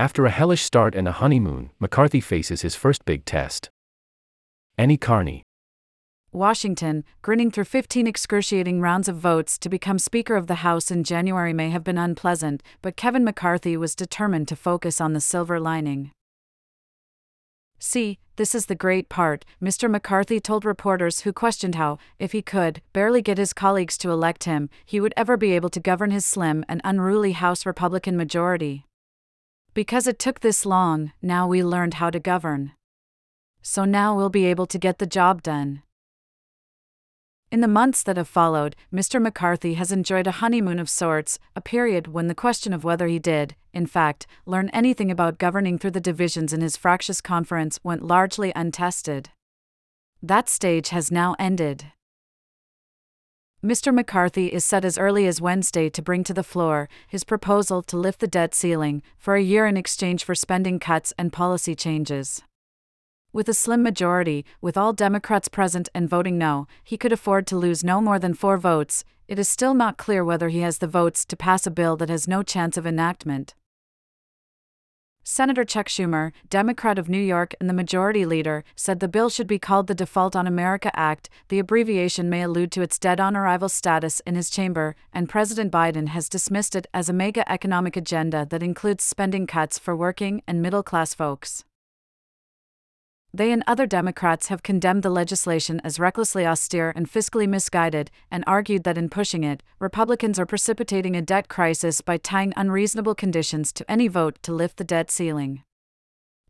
After a hellish start and a honeymoon, McCarthy faces his first big test. Annie Karni. Washington, grinning through 15 excruciating rounds of votes to become Speaker of the House in January may have been unpleasant, but Kevin McCarthy was determined to focus on the silver lining. See, this is the great part, Mr. McCarthy told reporters who questioned how, if he could, barely get his colleagues to elect him, he would ever be able to govern his slim and unruly House Republican majority. Because it took this long, now we learned how to govern. So now we'll be able to get the job done. In the months that have followed, Mr. McCarthy has enjoyed a honeymoon of sorts, a period when the question of whether he did, in fact, learn anything about governing through the divisions in his fractious conference went largely untested. That stage has now ended. Mr. McCarthy is set as early as Wednesday to bring to the floor his proposal to lift the debt ceiling for a year in exchange for spending cuts and policy changes. With a slim majority, with all Democrats present and voting no, he could afford to lose no more than four votes. It is still not clear whether he has the votes to pass a bill that has no chance of enactment. Senator Chuck Schumer, Democrat of New York and the majority leader, said the bill should be called the Default on America Act. The abbreviation may allude to its dead on arrival status in his chamber, and President Biden has dismissed it as a MAGA economic agenda that includes spending cuts for working and middle class folks. They and other Democrats have condemned the legislation as recklessly austere and fiscally misguided, and argued that in pushing it, Republicans are precipitating a debt crisis by tying unreasonable conditions to any vote to lift the debt ceiling.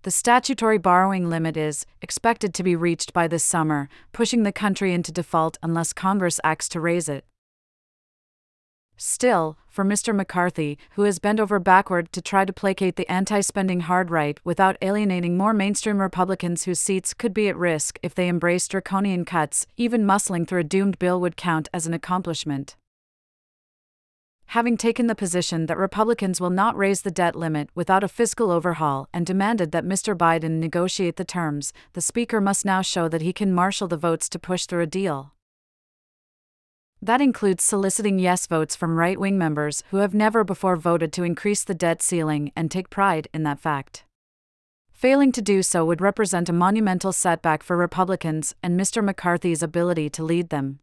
The statutory borrowing limit is expected to be reached by this summer, pushing the country into default unless Congress acts to raise it. Still, for Mr. McCarthy, who has bent over backward to try to placate the anti spending hard right without alienating more mainstream Republicans whose seats could be at risk if they embrace draconian cuts, even muscling through a doomed bill would count as an accomplishment. Having taken the position that Republicans will not raise the debt limit without a fiscal overhaul and demanded that Mr. Biden negotiate the terms, the Speaker must now show that he can marshal the votes to push through a deal. That includes soliciting yes votes from right wing members who have never before voted to increase the debt ceiling and take pride in that fact. Failing to do so would represent a monumental setback for Republicans and Mr. McCarthy's ability to lead them.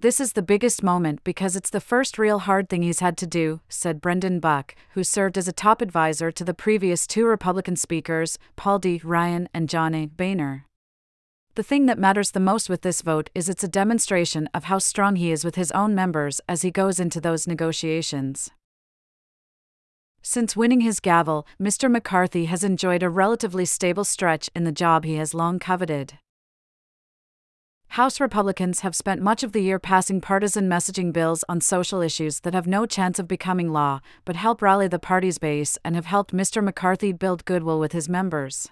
This is the biggest moment because it's the first real hard thing he's had to do, said Brendan Buck, who served as a top advisor to the previous two Republican speakers, Paul D. Ryan and John A. Boehner. The thing that matters the most with this vote is it's a demonstration of how strong he is with his own members as he goes into those negotiations. Since winning his gavel, Mr. McCarthy has enjoyed a relatively stable stretch in the job he has long coveted. House Republicans have spent much of the year passing partisan messaging bills on social issues that have no chance of becoming law, but help rally the party's base and have helped Mr. McCarthy build goodwill with his members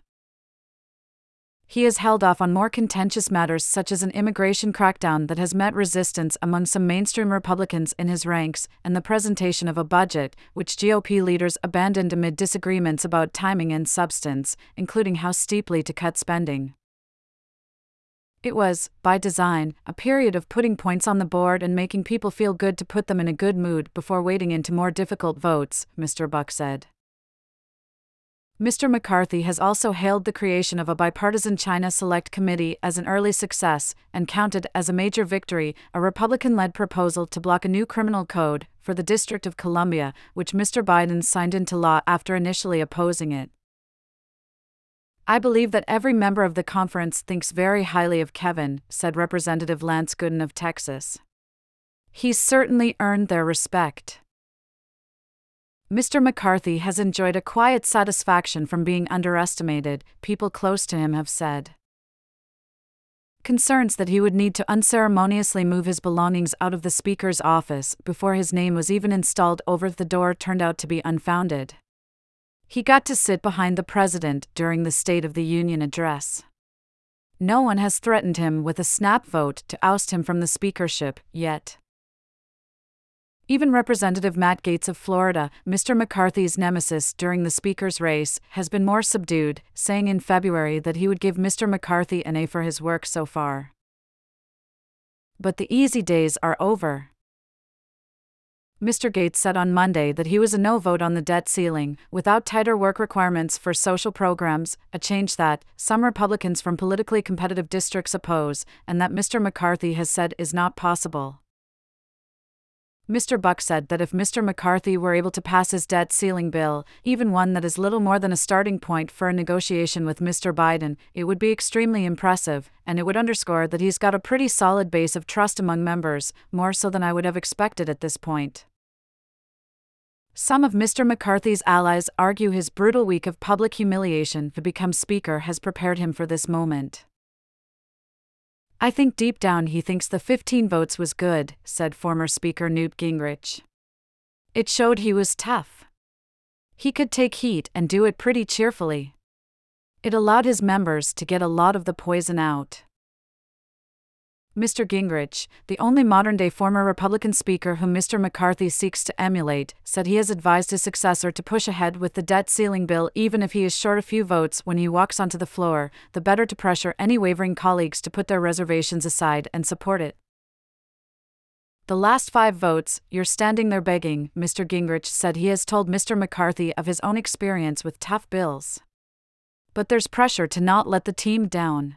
he has held off on more contentious matters such as an immigration crackdown that has met resistance among some mainstream Republicans in his ranks, and the presentation of a budget, which GOP leaders abandoned amid disagreements about timing and substance, including how steeply to cut spending. It was, by design, a period of putting points on the board and making people feel good to put them in a good mood before wading into more difficult votes, Mr. Buck said. Mr. McCarthy has also hailed the creation of a bipartisan China Select Committee as an early success and counted as a major victory a Republican led proposal to block a new criminal code for the District of Columbia, which Mr. Biden signed into law after initially opposing it. I believe that every member of the conference thinks very highly of Kevin, said Representative Lance Gooden of Texas. He's certainly earned their respect. Mr. McCarthy has enjoyed a quiet satisfaction from being underestimated, people close to him have said. Concerns that he would need to unceremoniously move his belongings out of the Speaker's office before his name was even installed over the door turned out to be unfounded. He got to sit behind the President during the State of the Union address. No one has threatened him with a snap vote to oust him from the speakership, yet. Even Representative Matt Gaetz of Florida, Mr. McCarthy's nemesis during the Speaker's race, has been more subdued, saying in February that he would give Mr. McCarthy an A for his work so far. But the easy days are over. Mr. Gaetz said on Monday that he was a no vote on the debt ceiling, without tighter work requirements for social programs, a change that some Republicans from politically competitive districts oppose, and that Mr. McCarthy has said is not possible. Mr. Buck said that if Mr. McCarthy were able to pass his debt ceiling bill, even one that is little more than a starting point for a negotiation with Mr. Biden, it would be extremely impressive, and it would underscore that he's got a pretty solid base of trust among members, more so than I would have expected at this point. Some of Mr. McCarthy's allies argue his brutal week of public humiliation to become Speaker has prepared him for this moment. I think deep down he thinks the 15 votes was good, said former Speaker Newt Gingrich. It showed he was tough. He could take heat and do it pretty cheerfully. It allowed his members to get a lot of the poison out. Mr. Gingrich, the only modern day former Republican Speaker whom Mr. McCarthy seeks to emulate, said he has advised his successor to push ahead with the debt ceiling bill even if he is short a few votes when he walks onto the floor, the better to pressure any wavering colleagues to put their reservations aside and support it. The last five votes, you're standing there begging, Mr. Gingrich said he has told Mr. McCarthy of his own experience with tough bills. But there's pressure to not let the team down.